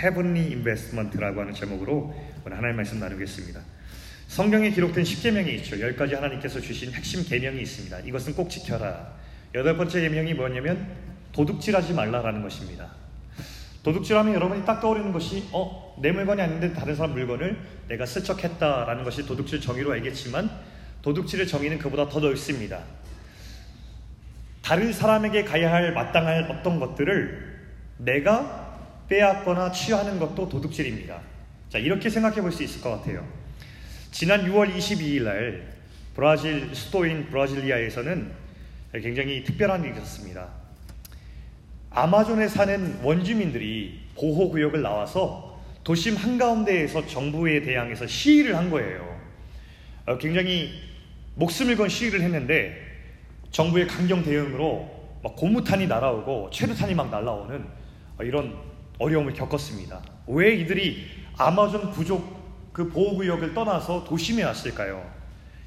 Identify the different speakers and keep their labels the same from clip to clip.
Speaker 1: Heavenly Investment라고 하는 제목으로 오늘 하나님 말씀 나누겠습니다. 성경에 기록된 10계명이 있죠. 10가지 하나님께서 주신 핵심 계명이 있습니다. 이것은 꼭 지켜라. 여덟 번째 계명이 뭐냐면 도둑질하지 말라라는 것입니다. 도둑질하면 여러분이 딱 떠오르는 것이 어, 내 물건이 아닌데 다른 사람 물건을 내가 스척했다라는 것이 도둑질 정의로 알겠지만 도둑질의 정의는 그보다 더 넓습니다. 다른 사람에게 가야 할 마땅할 어떤 것들을 내가 빼앗거나 취하는 것도 도둑질입니다. 자, 이렇게 생각해 볼 수 있을 것 같아요. 지난 6월 22일 날 브라질 수도인 브라질리아에서는 굉장히 특별한 일이 있었습니다. 아마존에 사는 원주민들이 보호구역을 나와서 도심 한가운데에서 정부에 대항해서 시위를 한 거예요. 어, 굉장히 목숨을 건 시위를 했는데 정부의 강경 대응으로 막 고무탄이 날아오고 최루탄이 막 날아오는 이런 어려움을 겪었습니다. 왜 이들이 아마존 부족 그 보호구역을 떠나서 도심에 왔을까요?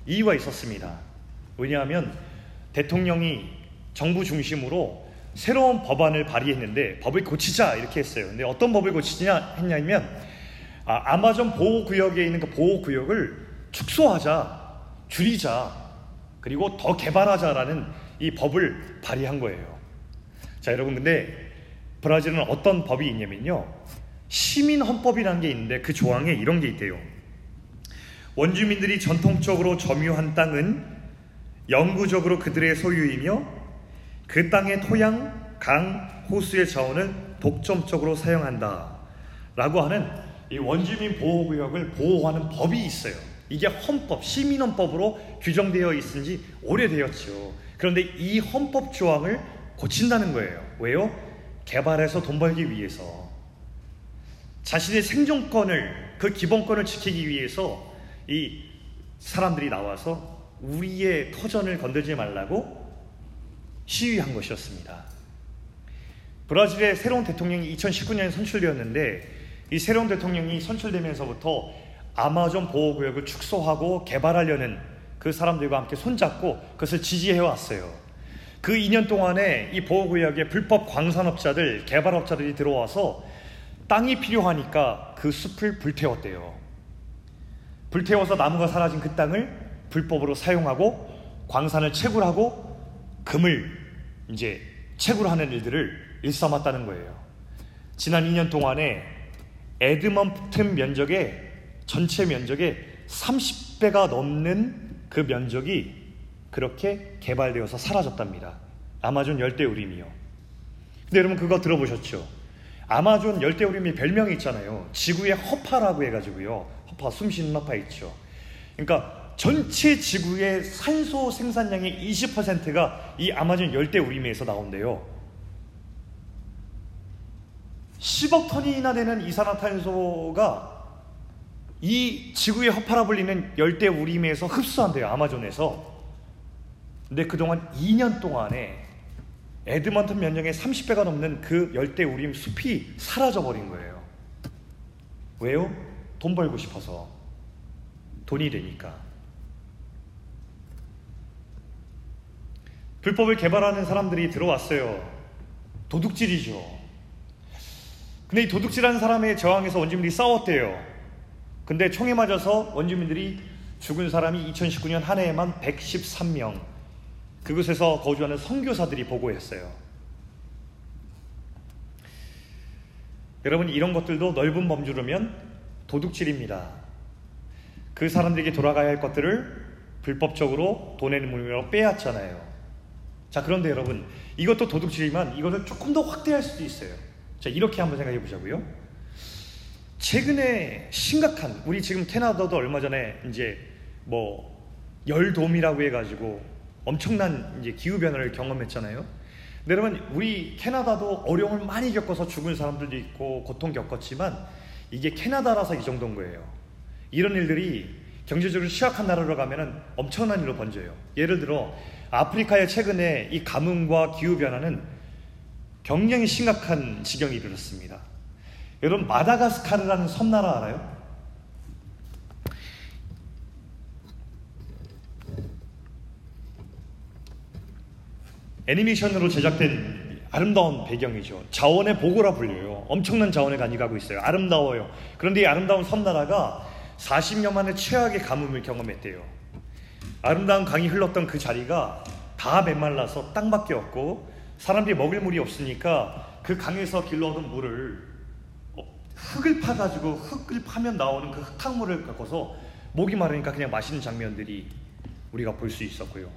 Speaker 1: 이유가 있었습니다. 왜냐하면 대통령이 정부 중심으로 새로운 법안을 발의했는데 법을 고치자 이렇게 했어요. 근데 어떤 법을 고치냐 했냐면 아, 마존 보호구역에 있는 그 보호구역을 축소하자, 줄이자, 그리고 더 개발하자라는 이 법을 발의한 거예요. 자, 여러분 근데 브라질은 어떤 법이 있냐면요. 시민 헌법이라는 게 있는데 그 조항에 이런 게 있대요. 원주민들이 전통적으로 점유한 땅은 영구적으로 그들의 소유이며 그 땅의 토양, 강, 호수의 자원을 독점적으로 사용한다. 라고 하는 이 원주민 보호구역을 보호하는 법이 있어요. 이게 헌법, 시민헌법으로 규정되어 있은 지 오래되었죠. 그런데 이 헌법 조항을 고친다는 거예요. 왜요? 개발해서 돈 벌기 위해서. 자신의 생존권을, 그 기본권을 지키기 위해서 이 사람들이 나와서 우리의 터전을 건들지 말라고 시위한 것이었습니다. 브라질의 새로운 대통령이 2019년에 선출되었는데 이 새로운 대통령이 선출되면서부터 아마존 보호구역을 축소하고 개발하려는 그 사람들과 함께 손잡고 그것을 지지해 왔어요. 그 2년 동안에 이 보호구역에 불법 광산업자들, 개발업자들이 들어와서 땅이 필요하니까 그 숲을 불태웠대요. 불태워서 나무가 사라진 그 땅을 불법으로 사용하고 광산을 채굴하고 금을 이제 채굴하는 일들을 일삼았다는 거예요. 지난 2년 동안에 에드먼튼 면적의 전체 면적의 30배가 넘는 그 면적이 그렇게 개발되어서 사라졌답니다. 아마존 열대우림이요. 근데 여러분 그거 들어보셨죠? 아마존 열대우림이 별명이 있잖아요. 지구의 허파라고 해가지고요. 허파, 숨 쉬는 허파 있죠. 그러니까 전체 지구의 산소 생산량의 20%가 이 아마존 열대우림에서 나온대요. 10억 톤이나 되는 이산화탄소가 이 지구의 허파라 불리는 열대 우림에서 흡수한대요. 아마존에서. 근데 그동안 2년 동안에 에드먼턴 면적의 30배가 넘는 그 열대 우림 숲이 사라져 버린 거예요. 왜요? 돈 벌고 싶어서. 돈이 되니까. 불법을 개발하는 사람들이 들어왔어요. 도둑질이죠. 근데 이 도둑질하는 사람의 저항에서 원주민들이 싸웠대요. 근데 총에 맞아서 원주민들이 죽은 사람이 2019년 한 해에만 113명. 그곳에서 거주하는 선교사들이 보고했어요. 여러분 이런 것들도 넓은 범주로면 도둑질입니다. 그 사람들에게 돌아가야 할 것들을 불법적으로 돈의 물로 빼앗잖아요. 자 그런데 여러분 이것도 도둑질이지만 이것을 조금 더 확대할 수도 있어요. 자 이렇게 한번 생각해 보자고요. 최근에 심각한 우리 지금 캐나다도 얼마 전에 이제 뭐 열돔이라고 해가지고 엄청난 이제 기후 변화를 경험했잖아요. 근데 여러분 우리 캐나다도 어려움을 많이 겪어서 죽은 사람들도 있고 고통 겪었지만 이게 캐나다라서 이 정도인 거예요. 이런 일들이 경제적으로 취약한 나라로 가면은 엄청난 일로 번져요. 예를 들어 아프리카의 최근에 이 가뭄과 기후 변화는 굉장히 심각한 지경이 이르렀습니다. 여러분 마다가스카르라는 섬나라 알아요? 애니메이션으로 제작된 아름다운 배경이죠. 자원의 보고라 불려요. 엄청난 자원을 가져가고 있어요. 아름다워요. 그런데 이 아름다운 섬나라가 40년 만에 최악의 가뭄을 경험했대요. 아름다운 강이 흘렀던 그 자리가 다 메말라서 땅밖에 없고 사람들이 먹을 물이 없으니까 그 강에서 길러 얻은 물을 어, 흙을 파가지고 흙을 파면 나오는 그 흙탕물을 갖고서 목이 마르니까 그냥 마시는 장면들이 우리가 볼 수 있었고요.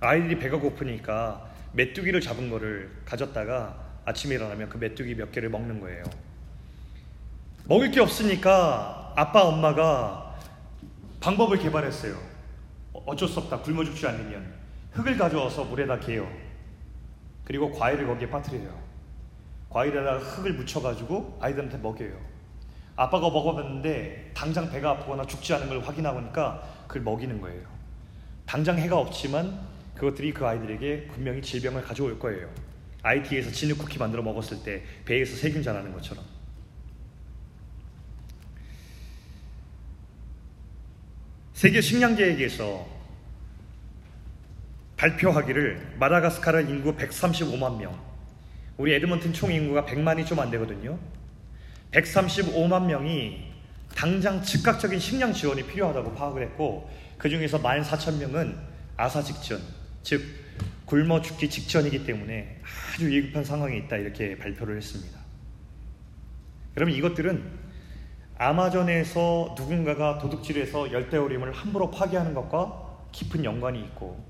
Speaker 1: 아이들이 배가 고프니까 메뚜기를 잡은 거를 가졌다가 아침에 일어나면 그 메뚜기 몇 개를 먹는 거예요. 먹을 게 없으니까 아빠 엄마가 방법을 개발했어요. 어, 어쩔 수 없다. 굶어 죽지 않으면 흙을 가져와서 물에다 개요. 그리고 과일을 거기에 빠뜨려요. 과일에다가 흙을 묻혀가지고 아이들한테 먹여요. 아빠가 먹어봤는데 당장 배가 아프거나 죽지 않은 걸 확인하니까 그걸 먹이는 거예요. 당장 해가 없지만 그것들이 그 아이들에게 분명히 질병을 가져올 거예요. IT에서 진흙 쿠키 만들어 먹었을 때 배에서 세균 자라는 것처럼. 세계 식량 계획에서 발표하기를 마다가스카르 인구 135만 명, 우리 에드먼튼 총 인구가 100만이 좀 안 되거든요. 135만 명이 당장 즉각적인 식량 지원이 필요하다고 파악을 했고 그 중에서 14,000명은 아사 직전, 즉 굶어 죽기 직전이기 때문에 아주 위급한 상황에 있다 이렇게 발표를 했습니다. 그러면 이것들은 아마존에서 누군가가 도둑질해서 열대우림을 함부로 파괴하는 것과 깊은 연관이 있고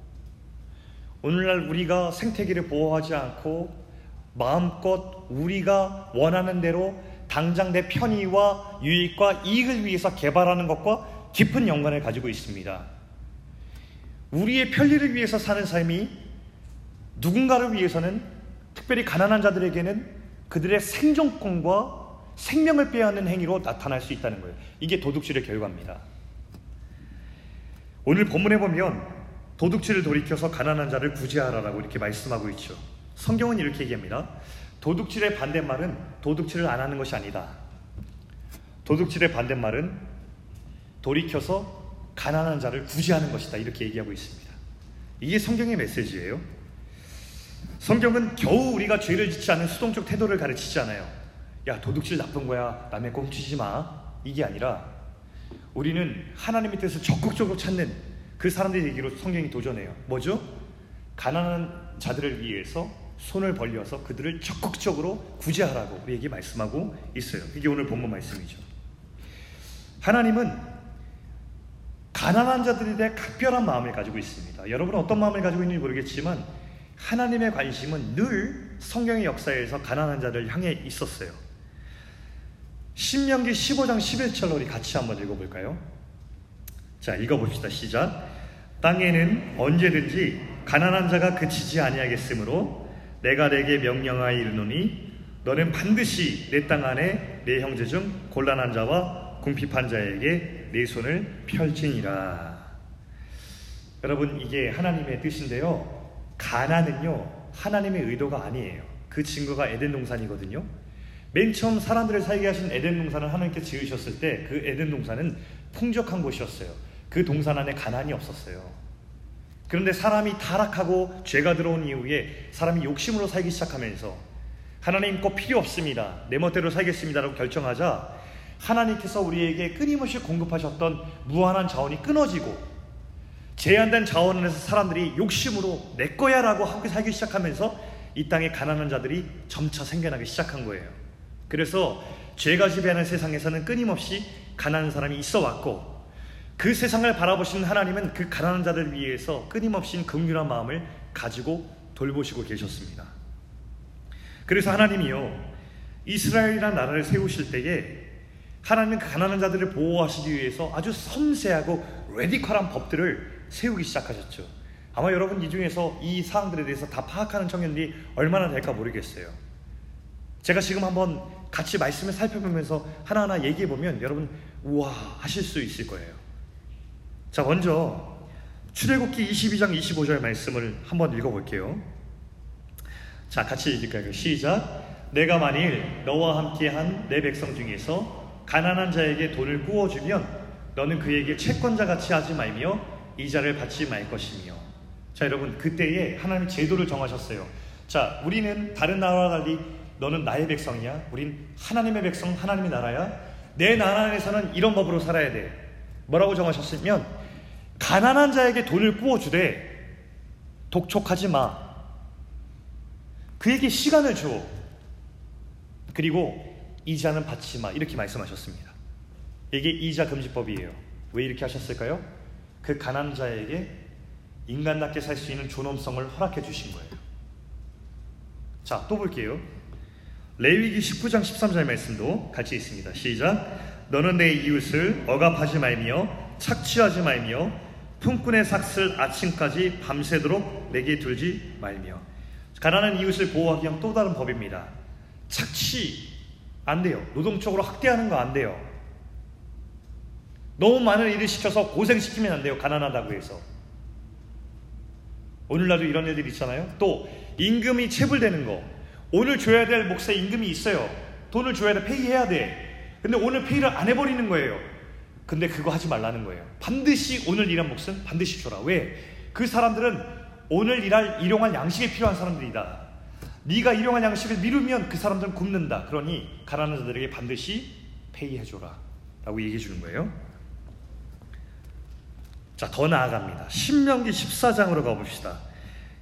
Speaker 1: 오늘날 우리가 생태계를 보호하지 않고 마음껏 우리가 원하는 대로 당장 내 편의와 유익과 이익을 위해서 개발하는 것과 깊은 연관을 가지고 있습니다. 우리의 편리를 위해서 사는 삶이 누군가를 위해서는 특별히 가난한 자들에게는 그들의 생존권과 생명을 빼앗는 행위로 나타날 수 있다는 거예요. 이게 도둑질의 결과입니다. 오늘 본문에 보면 도둑질을 돌이켜서 가난한 자를 구제하라라고 이렇게 말씀하고 있죠. 성경은 이렇게 얘기합니다. 도둑질의 반대말은 도둑질을 안 하는 것이 아니다. 도둑질의 반대말은 돌이켜서 가난한 자를 구제하는 것이다. 이렇게 얘기하고 있습니다. 이게 성경의 메시지예요. 성경은 겨우 우리가 죄를 짓지 않은 수동적 태도를 가르치지 않아요. 야, 도둑질 나쁜 거야. 남의 거 훔치지 마. 이게 아니라 우리는 하나님의 뜻을 적극적으로 찾는 그 사람들 얘기로 성경이 도전해요. 뭐죠? 가난한 자들을 위해서 손을 벌려서 그들을 적극적으로 구제하라고 우리에게 말씀하고 있어요. 이게 오늘 본문 말씀이죠. 하나님은 가난한 자들에 대해 각별한 마음을 가지고 있습니다. 여러분은 어떤 마음을 가지고 있는지 모르겠지만 하나님의 관심은 늘 성경의 역사에서 가난한 자를 향해 있었어요. 신명기 15장 11절 우리 같이 한번 읽어볼까요? 자, 읽어봅시다. 시작. 땅에는 언제든지 가난한 자가 그치지 아니하겠으므로 내가 내게 명령하여 이르노니 너는 반드시 내 땅 안에 내 형제 중 곤란한 자와 궁핍한 자에게 내 손을 펼치니라. 여러분 이게 하나님의 뜻인데요. 가나는요 하나님의 의도가 아니에요. 그 증거가 에덴 동산이거든요. 맨 처음 사람들을 살게 하신 에덴 동산을 하나님께 지으셨을 때 그 에덴 동산은 풍족한 곳이었어요. 그 동산 안에 가난이 없었어요. 그런데 사람이 타락하고 죄가 들어온 이후에 사람이 욕심으로 살기 시작하면서 하나님 꼭 필요 없습니다. 내 멋대로 살겠습니다라고 결정하자 하나님께서 우리에게 끊임없이 공급하셨던 무한한 자원이 끊어지고 제한된 자원 에서 사람들이 욕심으로 내 거야 라고 하고 살기 시작하면서 이 땅에 가난한 자들이 점차 생겨나기 시작한 거예요. 그래서 죄가 지배하는 세상에서는 끊임없이 가난한 사람이 있어 왔고 그 세상을 바라보시는 하나님은 그 가난한 자들 위해서 끊임없이 긍휼한 마음을 가지고 돌보시고 계셨습니다. 그래서 하나님이요 이스라엘이라는 나라를 세우실 때에 하나님은 그 가난한 자들을 보호하시기 위해서 아주 섬세하고 레디컬한 법들을 세우기 시작하셨죠. 아마 여러분 이 중에서 이 사항들에 대해서 다 파악하는 청년들이 얼마나 될까 모르겠어요. 제가 지금 한번 같이 말씀을 살펴보면서 하나하나 얘기해 보면 여러분 우와 하실 수 있을 거예요. 자, 먼저 출애굽기 22장 25절 말씀을 한번 읽어 볼게요. 자, 같이 읽을까요? 시작. 내가 만일 너와 함께 한 내 백성 중에서 가난한 자에게 돈을 구워주면 너는 그에게 채권자 같이 하지 말며 이자를 받지 말 것이며 자 여러분 그때에 하나님이 제도를 정하셨어요 자, 우리는 다른 나라와 달리 너는 나의 백성이야. 우린 하나님의 백성, 하나님의 나라야. 내 나라 안에서는 이런 법으로 살아야 돼. 뭐라고 정하셨으면 가난한 자에게 돈을 구워주되 독촉하지 마. 그에게 시간을 줘. 그리고 이자는 받지 마. 이렇게 말씀하셨습니다. 이게 이자 금지법이에요. 왜 이렇게 하셨을까요? 그 가난한 자에게 인간답게 살 수 있는 존엄성을 허락해 주신 거예요. 자, 또 볼게요. 레위기 19장 13절 말씀도 같이 있습니다. 시작. 너는 내 이웃을 억압하지 말며 착취하지 말며 품꾼의 삭슬 아침까지 밤새도록 내게 둘지 말며 가난한 이웃을 보호하기 위한 또 다른 법입니다. 착취 안 돼요. 노동적으로 학대하는 거 안 돼요. 너무 많은 일을 시켜서 고생시키면 안 돼요. 가난하다고 해서. 오늘날도 이런 애들 있잖아요. 또 임금이 체불되는 거. 오늘 줘야 될 몫에 임금이 있어요. 돈을 줘야 돼. 페이해야 돼. 근데 오늘 페이를 안 해버리는 거예요. 근데 그거 하지 말라는 거예요. 반드시 오늘 일한 몫은 반드시 줘라. 왜? 그 사람들은 오늘 일할 일용할 양식이 필요한 사람들이다. 네가 일용할 양식을 미루면 그 사람들은 굶는다. 그러니 가난한 자들에게 반드시 페이해줘라. 라고 얘기해 주는 거예요. 자, 더 나아갑니다. 신명기 14장으로 가봅시다.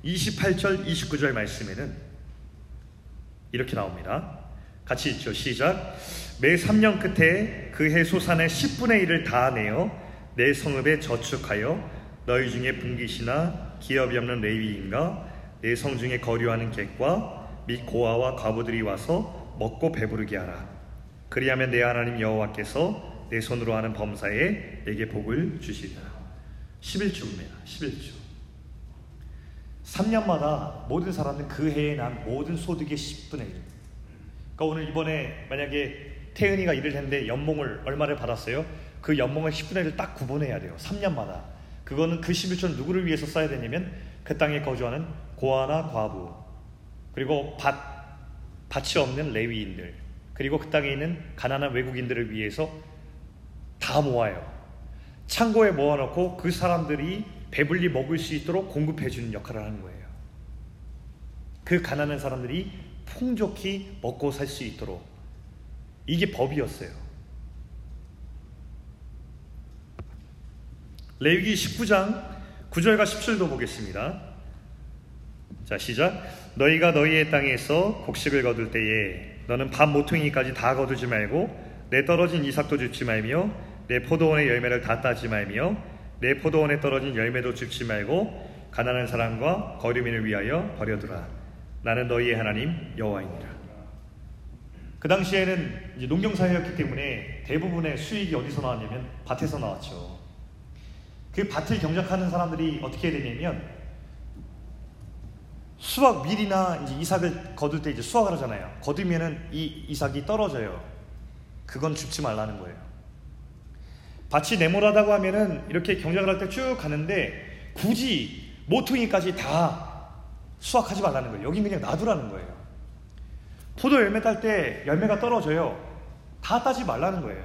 Speaker 1: 28절, 29절 말씀에는 이렇게 나옵니다. 같이 읽죠. 시작. 매 3년 끝에 그 해 소산의 10분의 1을 다 내어 내 성읍에 저축하여 너희 중에 분깃이나 기업이 없는 레위인가 내성 중에 거류하는 객과 및 고아와 과부들이 와서 먹고 배부르게 하라. 그리하면 내 하나님 여호와께서 내 손으로 하는 범사에 내게 복을 주시리라. 11조입니다. 11조. 3년마다 모든 사람은 그 해에 난 모든 소득의 10분의 1. 그러니까 오늘 이번에 만약에 태은이가 일을 했는데 연봉을 얼마를 받았어요? 그 연봉을 10분의 1을 딱 구분해야 돼요. 3년마다. 그거는 그 11조는 누구를 위해서 써야 되냐면 그 땅에 거주하는 고아나 과부 그리고 밭, 밭이 없는 레위인들 그리고 그 땅에 있는 가난한 외국인들을 위해서 다 모아요. 창고에 모아놓고 그 사람들이 배불리 먹을 수 있도록 공급해주는 역할을 하는 거예요. 그 가난한 사람들이 풍족히 먹고 살 수 있도록 이게 법이었어요. 레위기 19장 9절과 10절도 보겠습니다. 자, 시작. 너희가 너희의 땅에서 곡식을 거둘 때에 너는 밥 모퉁이까지 다 거두지 말고 내 떨어진 이삭도 줍지 말며 내 포도원의 열매를 다 따지 말며 내 포도원에 떨어진 열매도 줍지 말고 가난한 사람과 거류민을 위하여 버려두라. 나는 너희의 하나님 여호와이니라. 그 당시에는 이제 농경 사회였기 때문에 대부분의 수익이 어디서 나왔냐면 밭에서 나왔죠. 그 밭을 경작하는 사람들이 어떻게 되냐면 수확 밀이나 이제 이삭을 거둘 때 이제 수확을 하잖아요. 거두면은 이 이삭이 떨어져요. 그건 줍지 말라는 거예요. 밭이 네모라다고 하면은 이렇게 경작을 할 때 쭉 가는데 굳이 모퉁이까지 다 수확하지 말라는 거예요. 여긴 그냥 놔두라는 거예요. 포도 열매 딸 때 열매가 떨어져요. 다 따지 말라는 거예요.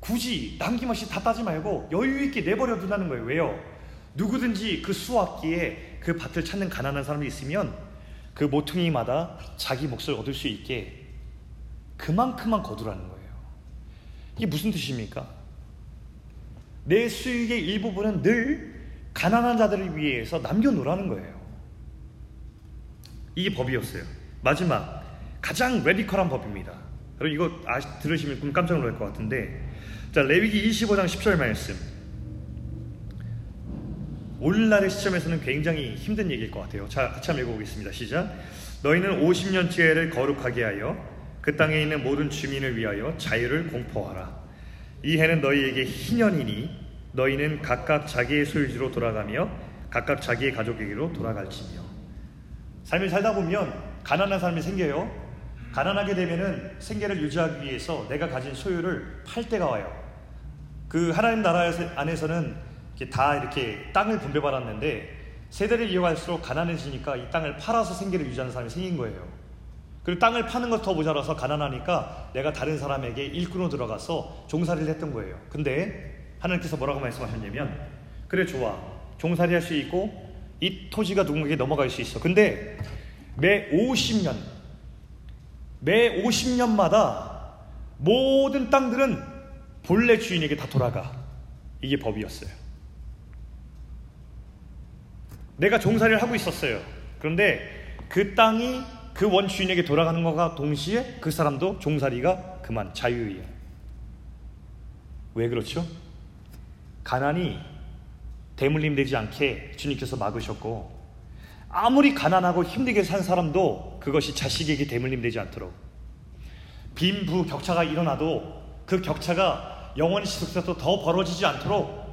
Speaker 1: 굳이 남김없이 다 따지 말고 여유 있게 내버려 두라는 거예요. 왜요? 누구든지 그 수확기에 그 밭을 찾는 가난한 사람이 있으면 그 모퉁이마다 자기 몫을 얻을 수 있게 그만큼만 거두라는 거예요. 이게 무슨 뜻입니까? 내 수익의 일부분은 늘 가난한 자들을 위해서 남겨놓으라는 거예요. 이게 법이었어요. 마지막 가장 레디컬한 법입니다. 여러분 이거 아, 들으시면 깜짝 놀랄 것 같은데 자 레위기 25장 10절 말씀 오늘날의 시점에서는 굉장히 힘든 얘기일 것 같아요. 자 같이 한번 읽어보겠습니다. 시작 너희는 50년째를 거룩하게 하여 그 땅에 있는 모든 주민을 위하여 자유를 공포하라. 이 해는 너희에게 희년이니 너희는 각각 자기의 소유지로 돌아가며 각각 자기의 가족에게로 돌아갈지며 삶을 살다 보면 가난한 삶이 생겨요. 가난하게 되면은 생계를 유지하기 위해서 내가 가진 소유를 팔 때가 와요. 그 하나님 나라 안에서는 이렇게 다 이렇게 땅을 분배받았는데 세대를 이어갈수록 가난해지니까 이 땅을 팔아서 생계를 유지하는 사람이 생긴 거예요. 그리고 땅을 파는 것더 모자라서 가난하니까 내가 다른 사람에게 일꾼으로 들어가서 종살이를 했던 거예요. 근데 하나님께서 뭐라고 말씀하셨냐면 그래 좋아 종살이 할 수 있고 이 토지가 누군가에게 넘어갈 수 있어. 근데 매 50년, 매 50년마다 모든 땅들은 본래 주인에게 다 돌아가. 이게 법이었어요. 내가 종살이를 하고 있었어요. 그런데 그 땅이 그 원주인에게 돌아가는 것과 동시에 그 사람도 종살이가 그만 자유예요. 왜 그렇죠? 가난이 대물림 되지 않게 주님께서 막으셨고 아무리 가난하고 힘들게 산 사람도 그것이 자식에게 대물림 되지 않도록 빈부 격차가 일어나도 그 격차가 영원히 지속돼서 더 벌어지지 않도록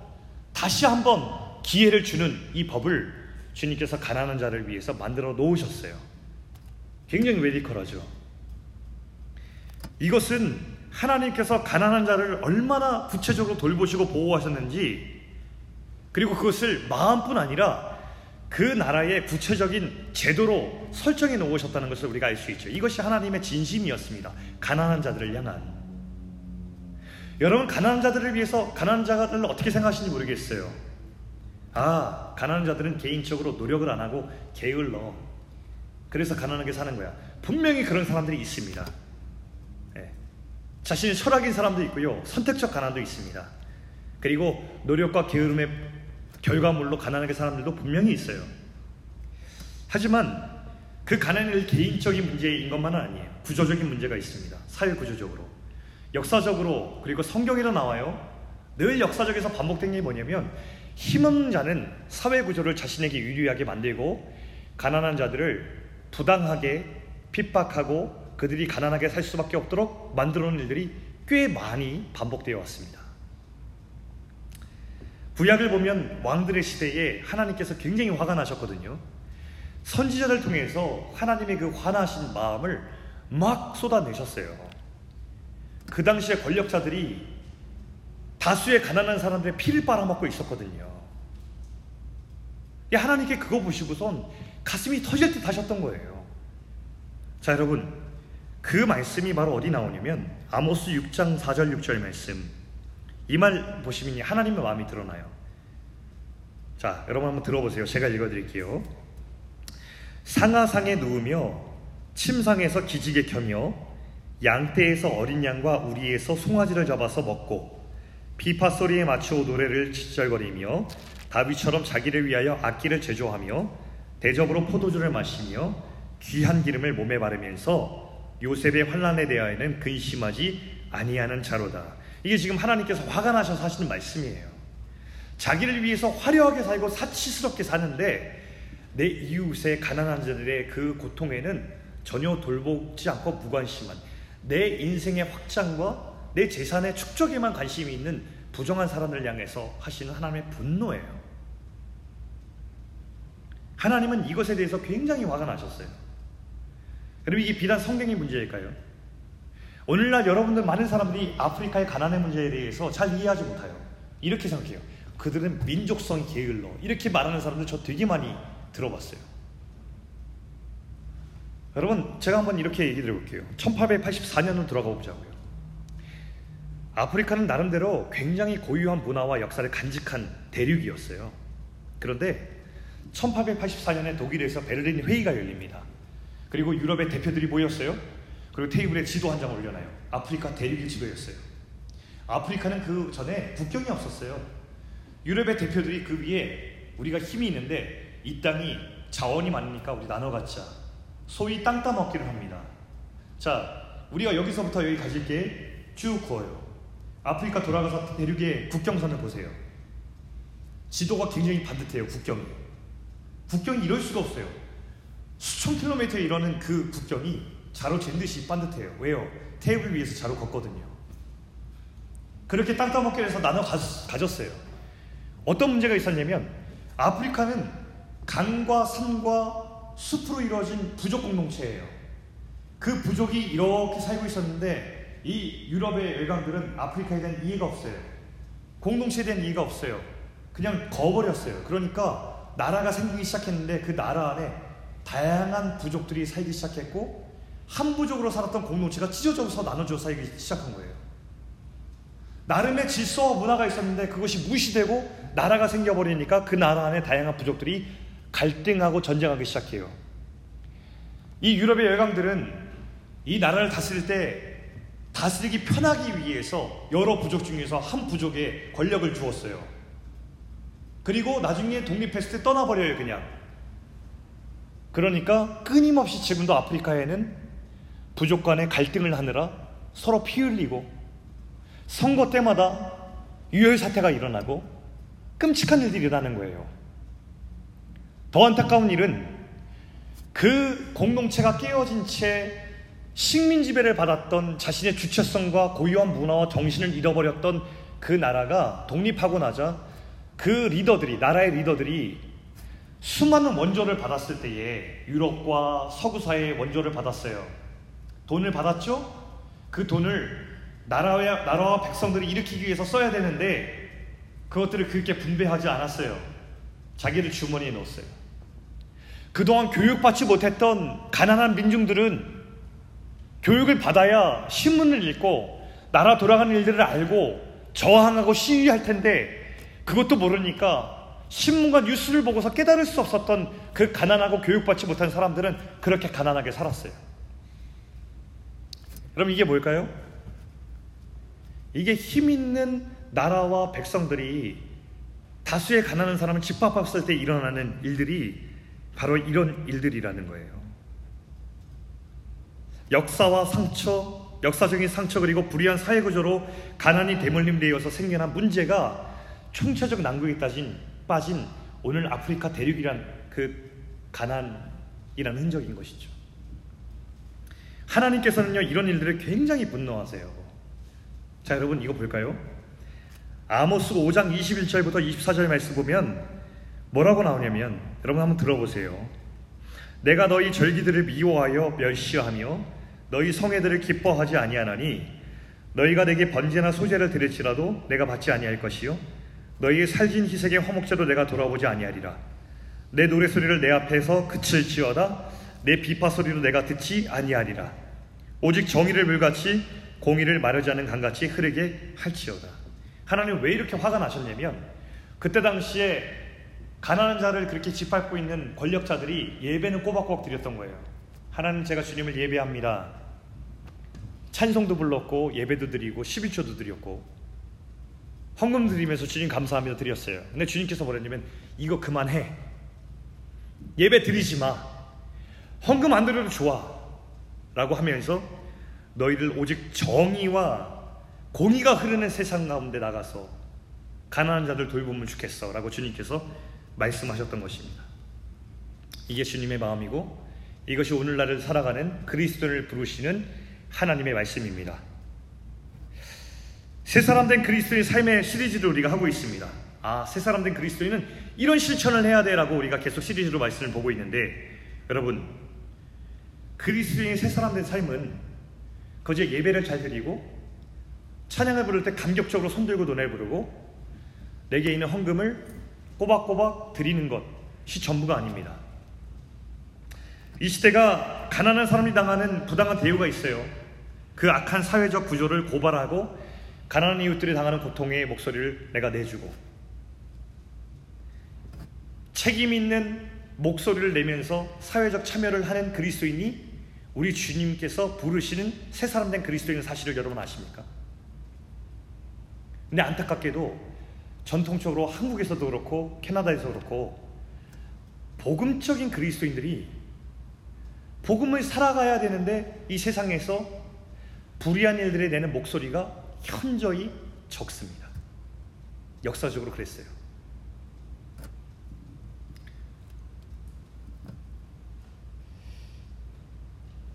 Speaker 1: 다시 한번 기회를 주는 이 법을 주님께서 가난한 자를 위해서 만들어 놓으셨어요. 굉장히 레디컬하죠. 이것은 하나님께서 가난한 자를 얼마나 구체적으로 돌보시고 보호하셨는지 그리고 그것을 마음뿐 아니라 그 나라의 구체적인 제도로 설정해 놓으셨다는 것을 우리가 알 수 있죠. 이것이 하나님의 진심이었습니다. 가난한 자들을 향한. 여러분 가난한 자들을 위해서 가난한 자들을 어떻게 생각하시는지 모르겠어요. 아, 가난한 자들은 개인적으로 노력을 안 하고 게을러. 그래서 가난하게 사는 거야. 분명히 그런 사람들이 있습니다. 네. 자신의 철학인 사람도 있고요. 선택적 가난도 있습니다. 그리고 노력과 게으름의 결과물로 가난하게 사람들도 분명히 있어요. 하지만 그 가난은 개인적인 문제인 것만은 아니에요. 구조적인 문제가 있습니다. 사회 구조적으로. 역사적으로 그리고 성경에도 나와요. 늘 역사적에서 반복된 게 뭐냐면 힘없는 자는 사회 구조를 자신에게 유리하게 만들고 가난한 자들을 부당하게 핍박하고 그들이 가난하게 살 수밖에 없도록 만들어 놓은 일들이 꽤 많이 반복되어 왔습니다. 구약을 보면 왕들의 시대에 하나님께서 굉장히 화가 나셨거든요. 선지자를 통해서 하나님의 그 화나신 마음을 막 쏟아내셨어요. 그 당시에 권력자들이 다수의 가난한 사람들의 피를 빨아먹고 있었거든요. 하나님께 그거 보시고선 가슴이 터질 듯 하셨던 거예요. 자, 여러분. 그 말씀이 바로 어디 나오냐면 아모스 6장 4절 6절 말씀. 이 말 보시면 하나님의 마음이 드러나요. 자, 여러분 한번 들어보세요. 제가 읽어 드릴게요. 상하상에 누우며 침상에서 기지개 켜며 양떼에서 어린 양과 우리에서 송아지를 잡아서 먹고 비파 소리에 맞추어 노래를 지절거리며 다윗처럼 자기를 위하여 악기를 제조하며 대접으로 포도주를 마시며 귀한 기름을 몸에 바르면서 요셉의 환란에 대하여는 근심하지 아니하는 자로다. 이게 지금 하나님께서 화가 나셔서 하시는 말씀이에요. 자기를 위해서 화려하게 살고 사치스럽게 사는데 내 이웃의 가난한 자들의 그 고통에는 전혀 돌보지 않고 무관심한 내 인생의 확장과 내 재산의 축적에만 관심이 있는 부정한 사람을 향해서 하시는 하나님의 분노예요. 하나님은 이것에 대해서 굉장히 화가 나셨어요. 그럼 이게 비단 성경의 문제일까요? 오늘날 여러분들 많은 사람들이 아프리카의 가난의 문제에 대해서 잘 이해하지 못해요. 이렇게 생각해요. 그들은 민족성 게을러. 이렇게 말하는 사람들 저 되게 많이 들어봤어요. 여러분, 제가 한번 이렇게 얘기 드려볼게요. 1884년으로 들어가 보자고요. 아프리카는 나름대로 굉장히 고유한 문화와 역사를 간직한 대륙이었어요. 그런데 1884년에 독일에서 베를린 회의가 열립니다. 그리고 유럽의 대표들이 모였어요. 그리고 테이블에 지도 한 장 올려놔요. 아프리카 대륙의 지도였어요. 아프리카는 그 전에 국경이 없었어요. 유럽의 대표들이 그 위에 우리가 힘이 있는데 이 땅이 자원이 많으니까 우리 나눠 갖자. 소위 땅 따먹기를 합니다. 자, 우리가 여기서부터 여기 가질 게쭉 구워요. 아프리카 돌아가서 대륙의 국경선을 보세요. 지도가 굉장히 반듯해요, 국경이. 국경이 이럴 수가 없어요. 수천 킬로미터에 이르는 그 국경이 자로 잰 듯이 반듯해요. 왜요? 테이블 위에서 자로 걷거든요. 그렇게 땅 따먹기를 해서 나눠 가, 가졌어요. 어떤 문제가 있었냐면 아프리카는 강과 산과 숲으로 이루어진 부족 공동체예요. 그 부족이 이렇게 살고 있었는데 이 유럽의 외곽들은 아프리카에 대한 이해가 없어요. 공동체에 대한 이해가 없어요. 그냥 거버렸어요. 그러니까 나라가 생기기 시작했는데 그 나라 안에 다양한 부족들이 살기 시작했고 한 부족으로 살았던 공동체가 찢어져서 나눠져 살기 시작한 거예요. 나름의 질서와 문화가 있었는데 그것이 무시되고 나라가 생겨버리니까 그 나라 안에 다양한 부족들이 갈등하고 전쟁하기 시작해요. 이 유럽의 열강들은 이 나라를 다스릴 때 다스리기 편하기 위해서 여러 부족 중에서 한 부족에 권력을 주었어요. 그리고 나중에 독립했을 때 떠나버려요, 그냥. 그러니까 끊임없이 지금도 아프리카에는 부족 간의 갈등을 하느라 서로 피 흘리고 선거 때마다 유혈 사태가 일어나고 끔찍한 일들이 일어나는 거예요. 더 안타까운 일은 그 공동체가 깨어진 채 식민 지배를 받았던 자신의 주체성과 고유한 문화와 정신을 잃어버렸던 그 나라가 독립하고 나자 그 리더들이 나라의 리더들이 수많은 원조를 받았을 때에 유럽과 서구 사회의 원조를 받았어요. 돈을 받았죠? 그 돈을 나라와, 나라와 백성들을 일으키기 위해서 써야 되는데 그것들을 그렇게 분배하지 않았어요. 자기들 주머니에 넣었어요. 그동안 교육받지 못했던 가난한 민중들은 교육을 받아야 신문을 읽고 나라 돌아가는 일들을 알고 저항하고 시위할 텐데 그것도 모르니까 신문과 뉴스를 보고서 깨달을 수 없었던 그 가난하고 교육받지 못한 사람들은 그렇게 가난하게 살았어요. 그럼 이게 뭘까요? 이게 힘 있는 나라와 백성들이 다수의 가난한 사람을 집합했을 때 일어나는 일들이 바로 이런 일들이라는 거예요. 역사와 상처, 역사적인 상처 그리고 불의한 사회 구조로 가난이 대물림되어서 생겨난 문제가 총체적 난국에 따진 빠진 오늘 아프리카 대륙이란 그 가난이라는 흔적인 것이죠. 하나님께서는요 이런 일들을 굉장히 분노하세요. 자 여러분 이거 볼까요? 아모스 5장 21절부터 24절 말씀 보면 뭐라고 나오냐면 여러분 한번 들어보세요. 내가 너희 절기들을 미워하여 멸시하며 너희 성애들을 기뻐하지 아니하나니 너희가 내게 번제나 소제를 드릴지라도 내가 받지 아니할 것이요 너희의 살진 희생의 화목제도 내가 돌아보지 아니하리라. 내 노래소리를 내 앞에서 그칠지어다 내 비파 소리로 내가 듣지 아니하리라. 오직 정의를 물같이 공의를 마르지 않은 강같이 흐르게 할지어다. 하나님 왜 이렇게 화가 나셨냐면 그때 당시에 가난한 자를 그렇게 짓밟고 있는 권력자들이 예배는 꼬박꼬박 드렸던 거예요 하나님 제가 주님을 예배합니다. 찬송도 불렀고 예배도 드리고 11조도 드렸고 헌금 드리면서 주님 감사합니다 드렸어요. 근데 주님께서 뭐랬냐면 이거 그만해. 예배 드리지 마. 헌금 안 드려도 좋아. 라고 하면서 너희들 오직 정의와 공의가 흐르는 세상 가운데 나가서 가난한 자들 돌보면 좋겠어. 라고 주님께서 말씀하셨던 것입니다. 이게 주님의 마음이고 이것이 오늘날을 살아가는 그리스도를 부르시는 하나님의 말씀입니다. 새 사람 된 그리스도의 삶의 시리즈를 우리가 하고 있습니다. 아, 새 사람 된 그리스도인은 이런 실천을 해야 돼라고 우리가 계속 시리즈로 말씀을 보고 있는데 여러분 그리스도인의 새 사람 된 삶은 거기에 예배를 잘 드리고 찬양을 부를 때 감격적으로 손들고 노래 부르고 내게 있는 헌금을 꼬박꼬박 드리는 것이 전부가 아닙니다. 이 시대가 가난한 사람이 당하는 부당한 대우가 있어요. 그 악한 사회적 구조를 고발하고 가난한 이웃들이 당하는 고통의 목소리를 내가 내주고 책임 있는 목소리를 내면서 사회적 참여를 하는 그리스도인이 우리 주님께서 부르시는 새 사람 된 그리스도인 사실을 여러분 아십니까? 근데 안타깝게도 전통적으로 한국에서도 그렇고 캐나다에서 그렇고 복음적인 그리스도인들이 복음을 살아가야 되는데 이 세상에서 불의한 일들에 내는 목소리가 현저히 적습니다. 역사적으로 그랬어요.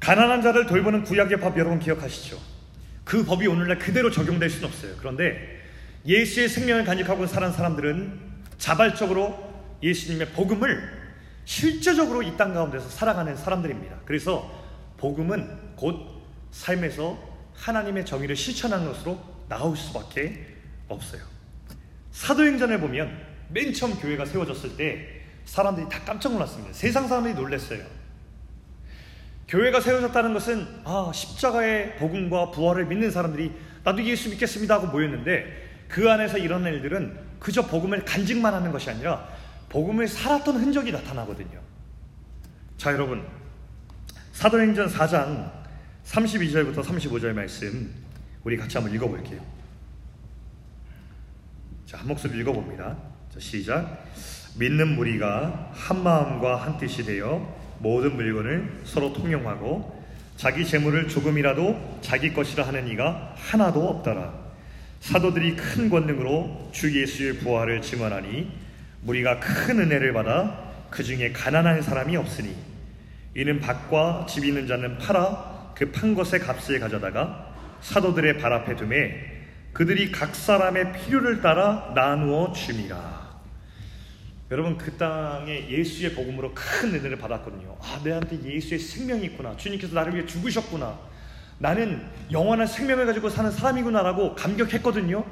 Speaker 1: 가난한 자를 돌보는 구약의 법 여러분 기억하시죠? 그 법이 오늘날 그대로 적용될 수는 없어요. 그런데 예수의 생명을 간직하고 살은 사람들은 자발적으로 예수님의 복음을 실제적으로 이 땅 가운데서 살아가는 사람들입니다. 그래서 복음은 곧 삶에서 하나님의 정의를 실천하는 것으로 나올 수밖에 없어요. 사도행전을 보면 맨 처음 교회가 세워졌을 때 사람들이 다 깜짝 놀랐습니다. 세상 사람들이 놀랐어요. 교회가 세워졌다는 것은 아 십자가의 복음과 부활을 믿는 사람들이 나도 예수 믿겠습니다 하고 모였는데 그 안에서 일어난 일들은 그저 복음을 간직만 하는 것이 아니라 복음을 살았던 흔적이 나타나거든요. 자, 여러분. 사도행전 4장 32절부터 35절 말씀 우리 같이 한번 읽어볼게요. 자, 한 목소리 읽어봅니다. 자, 시작. 믿는 무리가 한 마음과 한 뜻이 되어 모든 물건을 서로 통용하고 자기 재물을 조금이라도 자기 것이라 하는 이가 하나도 없더라. 사도들이 큰 권능으로 주 예수의 부활을 증언하니 무리가 큰 은혜를 받아 그 중에 가난한 사람이 없으니 이는 밭과 집 있는 자는 팔아 그 판 것의 값을 가져다가 사도들의 발 앞에 두매 그들이 각 사람의 필요를 따라 나누어 줍니다. 여러분 그 땅에 예수의 복음으로 큰 은혜를 받았거든요. 아 내한테 예수의 생명이 있구나. 주님께서 나를 위해 죽으셨구나. 나는 영원한 생명을 가지고 사는 사람이구나라고 감격했거든요.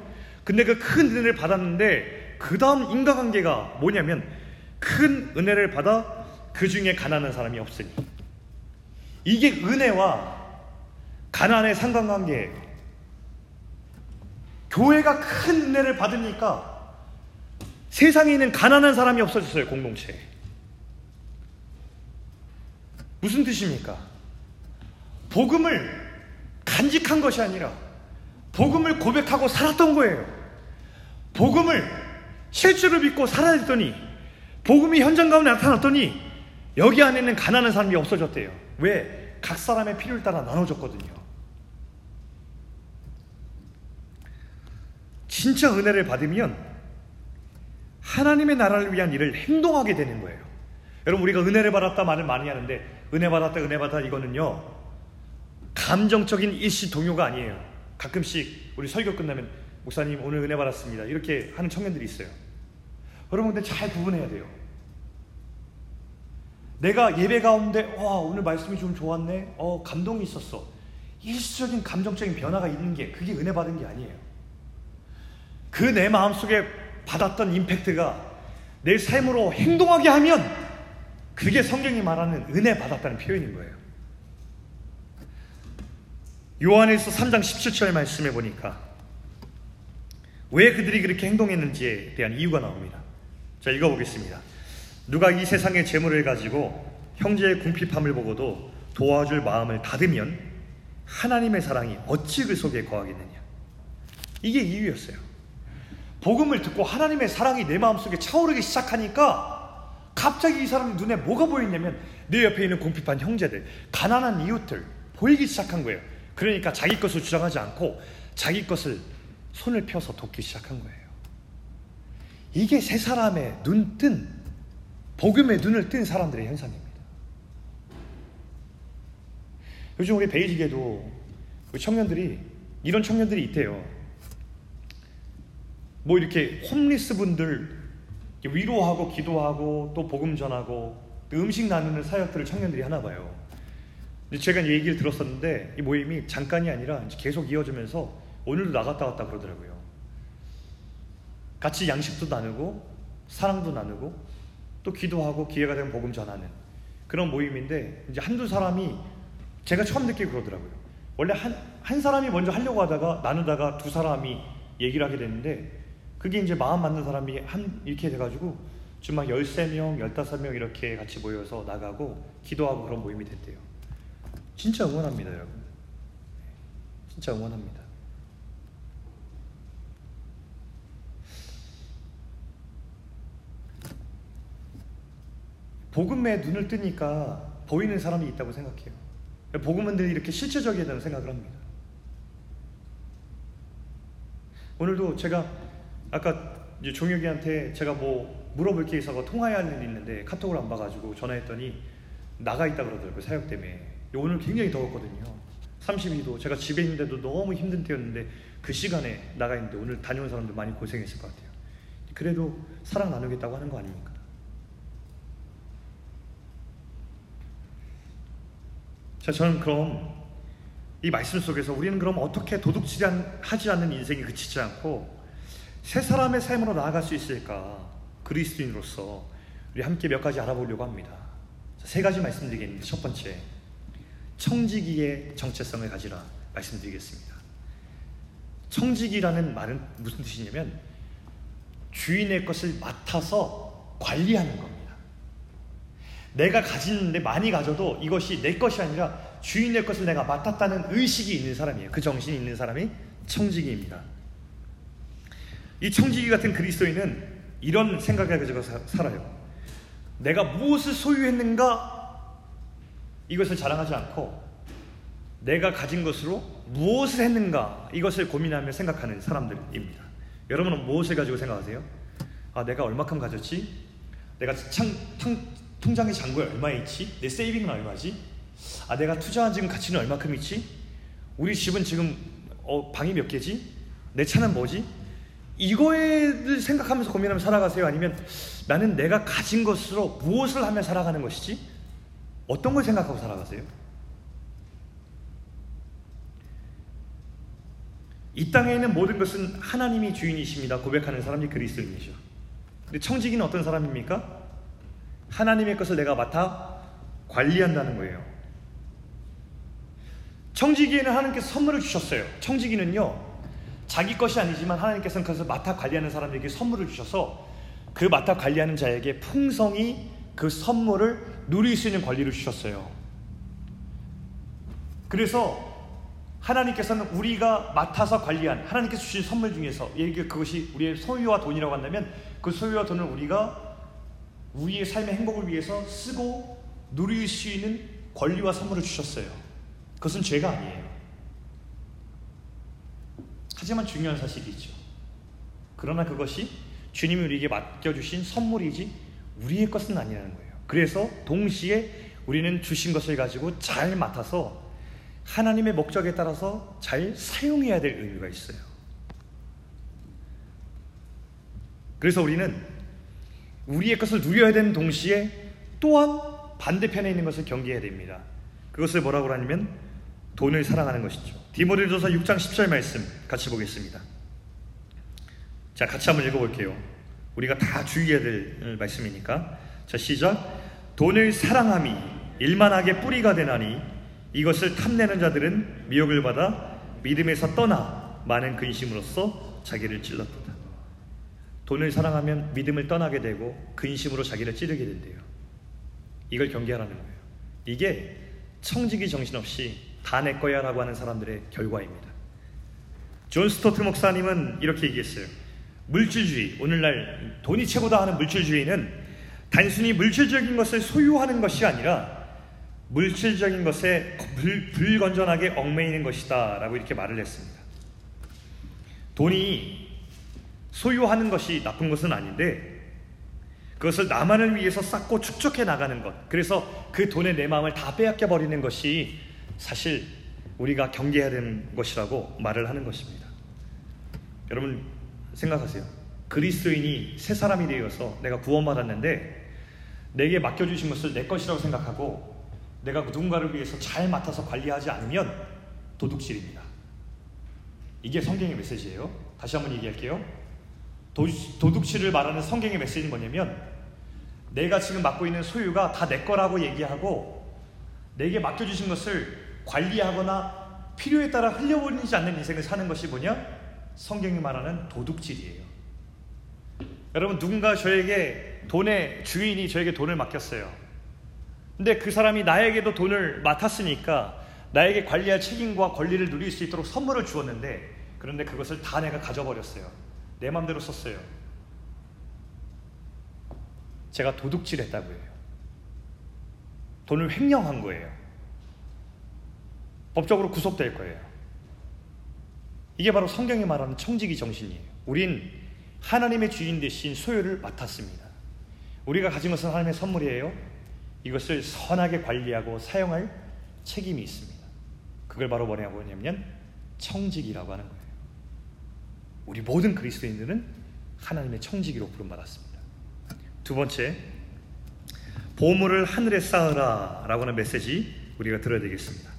Speaker 1: 근데 그 큰 은혜를 받았는데 그 다음 인과관계가 뭐냐면 큰 은혜를 받아 그 중에 가난한 사람이 없으니 이게 은혜와 가난의 상관관계예요. 교회가 큰 은혜를 받으니까 세상에 있는 가난한 사람이 없어졌어요, 공동체에. 무슨 뜻입니까? 복음을 간직한 것이 아니라 복음을 고백하고 살았던 거예요. 복음을 실제로 믿고 살아냈더니 복음이 현장 가운데 나타났더니 여기 안에는 가난한 사람이 없어졌대요. 왜? 각 사람의 필요를 따라 나눠줬거든요. 진짜 은혜를 받으면 하나님의 나라를 위한 일을 행동하게 되는 거예요. 여러분 우리가 은혜를 받았다 말을 많이 하는데 은혜 받았다 은혜 받았다 이거는요 감정적인 일시 동요가 아니에요. 가끔씩 우리 설교 끝나면 목사님 오늘 은혜 받았습니다 이렇게 하는 청년들이 있어요. 여러분 근데 잘 구분해야 돼요. 내가 예배 가운데 와 오늘 말씀이 좀 좋았네. 어 감동이 있었어. 일시적인 감정적인 변화가 있는 게 그게 은혜 받은 게 아니에요. 그 내 마음속에 받았던 임팩트가 내 삶으로 행동하게 하면 그게 성경이 말하는 은혜 받았다는 표현인 거예요. 요한일서 3장 17절 말씀해 보니까 왜 그들이 그렇게 행동했는지에 대한 이유가 나옵니다. 자, 읽어보겠습니다. 누가 이 세상의 재물을 가지고 형제의 궁핍함을 보고도 도와줄 마음을 닫으면 하나님의 사랑이 어찌 그 속에 거하겠느냐. 이게 이유였어요. 복음을 듣고 하나님의 사랑이 내 마음속에 차오르기 시작하니까 갑자기 이 사람 눈에 뭐가 보이냐면 내 옆에 있는 궁핍한 형제들, 가난한 이웃들 보이기 시작한 거예요. 그러니까 자기 것을 주장하지 않고 자기 것을 손을 펴서 돕기 시작한 거예요. 이게 세 사람의 눈 뜬, 복음의 눈을 뜬 사람들의 현상입니다. 요즘 우리 베이직에도 청년들이, 이런 청년들이 있대요. 뭐 이렇게 홈리스 분들 위로하고 기도하고 또 복음 전하고 음식 나누는 사역들을 청년들이 하나 봐요. 제가 얘기를 들었었는데 이 모임이 잠깐이 아니라 계속 이어지면서 오늘도 나갔다 왔다 그러더라고요. 같이 양식도 나누고 사랑도 나누고 또 기도하고 기회가 되면 복음 전하는 그런 모임인데 이제 한두 사람이 제가 처음 듣기 그러더라고요. 원래 한, 한 사람이 먼저 하려고 하다가 나누다가 두 사람이 얘기를 하게 됐는데 그게 이제 마음 맞는 사람이 한 이렇게 돼가지고 지금 막 13명, 15명 이렇게 같이 모여서 나가고 기도하고 그런 모임이 됐대요. 진짜 응원합니다, 여러분. 진짜 응원합니다. 복음에 눈을 뜨니까 보이는 사람이 있다고 생각해요. 복음은들이 이렇게 실체적이라는 생각을 합니다. 오늘도 제가 아까 종혁이한테 제가 뭐 물어볼 게 있어서 통화해야 할 일이 있는데 카톡을 안 봐가지고 전화했더니 나가 있다 그러더라고요 사역 때문에 오늘 굉장히 더웠거든요 32도 제가 집에 있는데도 너무 힘든 때였는데 그 시간에 나가 있는데 오늘 다녀온 사람들 많이 고생했을 것 같아요 그래도 사랑 나누겠다고 하는 거 아닙니까? 자 저는 그럼 이 말씀 속에서 우리는 그럼 어떻게 도둑질하지 않는 인생이 그치지 않고 새 사람의 삶으로 나아갈 수 있을까? 그리스도인으로서 우리 함께 몇 가지 알아보려고 합니다. 세 가지 말씀드리겠는데 첫 번째 청지기의 정체성을 가지라 말씀드리겠습니다. 청지기라는 말은 무슨 뜻이냐면 주인의 것을 맡아서 관리하는 겁니다. 내가 가지는데 많이 가져도 이것이 내 것이 아니라 주인의 것을 내가 맡았다는 의식이 있는 사람이에요. 그 정신이 있는 사람이 청지기입니다. 이 청지기 같은 그리스도인은 이런 생각을 가지고 살아요. 내가 무엇을 소유했는가 이것을 자랑하지 않고 내가 가진 것으로 무엇을 했는가 이것을 고민하며 생각하는 사람들입니다. 여러분은 무엇을 가지고 생각하세요? 아, 내가 얼마큼 가졌지? 내가 창, 통, 통장의 잔고에 얼마 있지? 내 세이빙은 얼마지? 아, 내가 투자한 지금 가치는 얼마큼 있지? 우리 집은 지금 어, 방이 몇 개지? 내 차는 뭐지? 이거에 생각하면서 고민하며 살아가세요? 아니면 나는 내가 가진 것으로 무엇을 하며 살아가는 것이지? 어떤 걸 생각하고 살아가세요? 이 땅에 있는 모든 것은 하나님이 주인이십니다. 고백하는 사람이 그리스도인이죠. 근데 청지기는 어떤 사람입니까? 하나님의 것을 내가 맡아 관리한다는 거예요. 청지기에는 하나님께서 선물을 주셨어요. 청지기는요, 자기 것이 아니지만 하나님께서는 그것을 맡아 관리하는 사람에게 선물을 주셔서 그 맡아 관리하는 자에게 풍성이 그 선물을 누릴 수 있는 권리를 주셨어요. 그래서 하나님께서는 우리가 맡아서 관리한 하나님께서 주신 선물 중에서 예를 그것이 우리의 소유와 돈이라고 한다면 그 소유와 돈을 우리가 우리의 삶의 행복을 위해서 쓰고 누릴 수 있는 권리와 선물을 주셨어요. 그것은 죄가 아니에요. 하지만 중요한 사실이 있죠. 그러나 그것이 주님이 우리에게 맡겨주신 선물이지 우리의 것은 아니라는 거예요. 그래서 동시에 우리는 주신 것을 가지고 잘 맡아서 하나님의 목적에 따라서 잘 사용해야 될 의미가 있어요. 그래서 우리는 우리의 것을 누려야 되는 동시에 또한 반대편에 있는 것을 경계해야 됩니다. 그것을 뭐라고 하냐면 돈을 사랑하는 것이죠. 디모데전서 6장 10절 말씀 같이 보겠습니다. 자, 같이 한번 읽어볼게요. 우리가 다 주의해야 될 말씀이니까. 자, 시작. 돈을 사랑함이 일만하게 뿌리가 되나니 이것을 탐내는 자들은 미혹을 받아 믿음에서 떠나 많은 근심으로써 자기를 찔렀다. 돈을 사랑하면 믿음을 떠나게 되고 근심으로 자기를 찌르게 된대요. 이걸 경계하라는 거예요. 이게 청지기 정신없이 다 내 거야 라고 하는 사람들의 결과입니다. 존 스토트 목사님은 이렇게 얘기했어요. 물질주의, 오늘날 돈이 최고다 하는 물질주의는 단순히 물질적인 것을 소유하는 것이 아니라 물질적인 것에 불, 불건전하게 얽매이는 것이다 라고 이렇게 말을 했습니다. 돈이 소유하는 것이 나쁜 것은 아닌데 그것을 나만을 위해서 쌓고 축적해 나가는 것 그래서 그 돈에 내 마음을 다 빼앗겨 버리는 것이 사실 우리가 경계해야 되는 것이라고 말을 하는 것입니다. 여러분 생각하세요. 그리스도인이 새 사람이 되어서 내가 구원받았는데 내게 맡겨주신 것을 내 것이라고 생각하고 내가 누군가를 위해서 잘 맡아서 관리하지 않으면 도둑질입니다. 이게 성경의 메시지예요. 다시 한번 얘기할게요. 도, 도둑질을 말하는 성경의 메시지는 뭐냐면 내가 지금 맡고 있는 소유가 다 내 거라고 얘기하고 내게 맡겨주신 것을 관리하거나 필요에 따라 흘려버리지 않는 인생을 사는 것이 뭐냐? 성경이 말하는 도둑질이에요. 여러분 누군가 저에게 돈의 주인이 저에게 돈을 맡겼어요. 근데 그 사람이 나에게도 돈을 맡았으니까 나에게 관리할 책임과 권리를 누릴 수 있도록 선물을 주었는데 그런데 그것을 다 내가 가져버렸어요. 내 마음대로 썼어요. 제가 도둑질 했다고 해요. 돈을 횡령한 거예요. 법적으로 구속될 거예요. 이게 바로 성경이 말하는 청지기 정신이에요. 우린 하나님의 주인 대신 소유를 맡았습니다. 우리가 가진 것은 하나님의 선물이에요. 이것을 선하게 관리하고 사용할 책임이 있습니다. 그걸 바로 뭐냐고 하냐면 청지기라고 하는 거예요. 우리 모든 그리스도인들은 하나님의 청지기로 부름받았습니다. 두 번째, 보물을 하늘에 쌓으라 라고 하는 메시지 우리가 들어야 되겠습니다.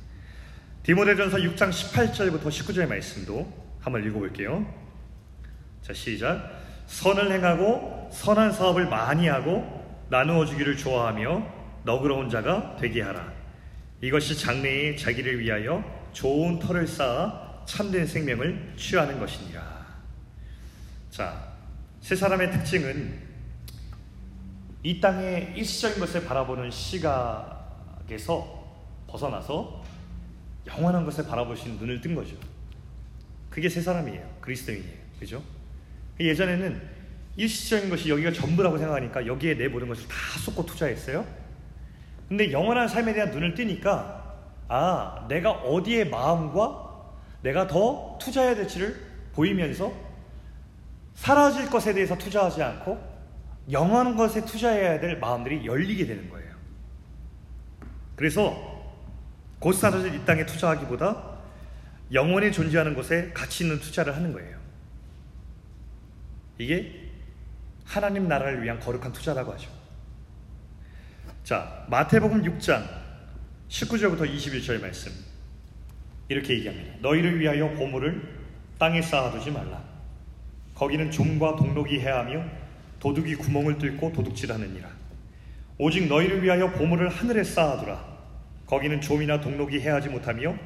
Speaker 1: 디모데전서 6장 18절부터 19절 말씀도 한번 읽어볼게요. 자, 시작. 선을 행하고 선한 사업을 많이 하고 나누어 주기를 좋아하며 너그러운 자가 되게 하라. 이것이 장래에 자기를 위하여 좋은 터를 쌓아 참된 생명을 취하는 것이니라. 자, 세 사람의 특징은 이 땅의 일시적인 것을 바라보는 시각에서 벗어나서 영원한 것을 있는 눈을 뜬 거죠. 그게 새 사람이에요. 그리스도인이에요. 그죠? 예전에는 일시적인 것이 여기가 전부라고 생각하니까 여기에 내 모든 것을 다 쏟고 투자했어요. 근데 영원한 삶에 대한 눈을 뜨니까 아, 내가 어디에 마음과 내가 더 투자해야 될지를 보이면서 사라질 것에 대해서 투자하지 않고 영원한 것에 투자해야 될 마음들이 열리게 되는 거예요. 그래서 곧 사라질 이 땅에 투자하기보다 영원히 존재하는 곳에 가치 있는 투자를 하는 거예요. 이게 하나님 나라를 위한 거룩한 투자라고 하죠. 자, 마태복음 6장 19절부터 21절 말씀. 이렇게 얘기합니다. 너희를 위하여 보물을 땅에 쌓아두지 말라. 거기는 종과 동록이 해하며 도둑이 구멍을 뚫고 도둑질하느니라. 오직 너희를 위하여 보물을 하늘에 쌓아두라. 거기는 좀이나 동록이 해하지 못하며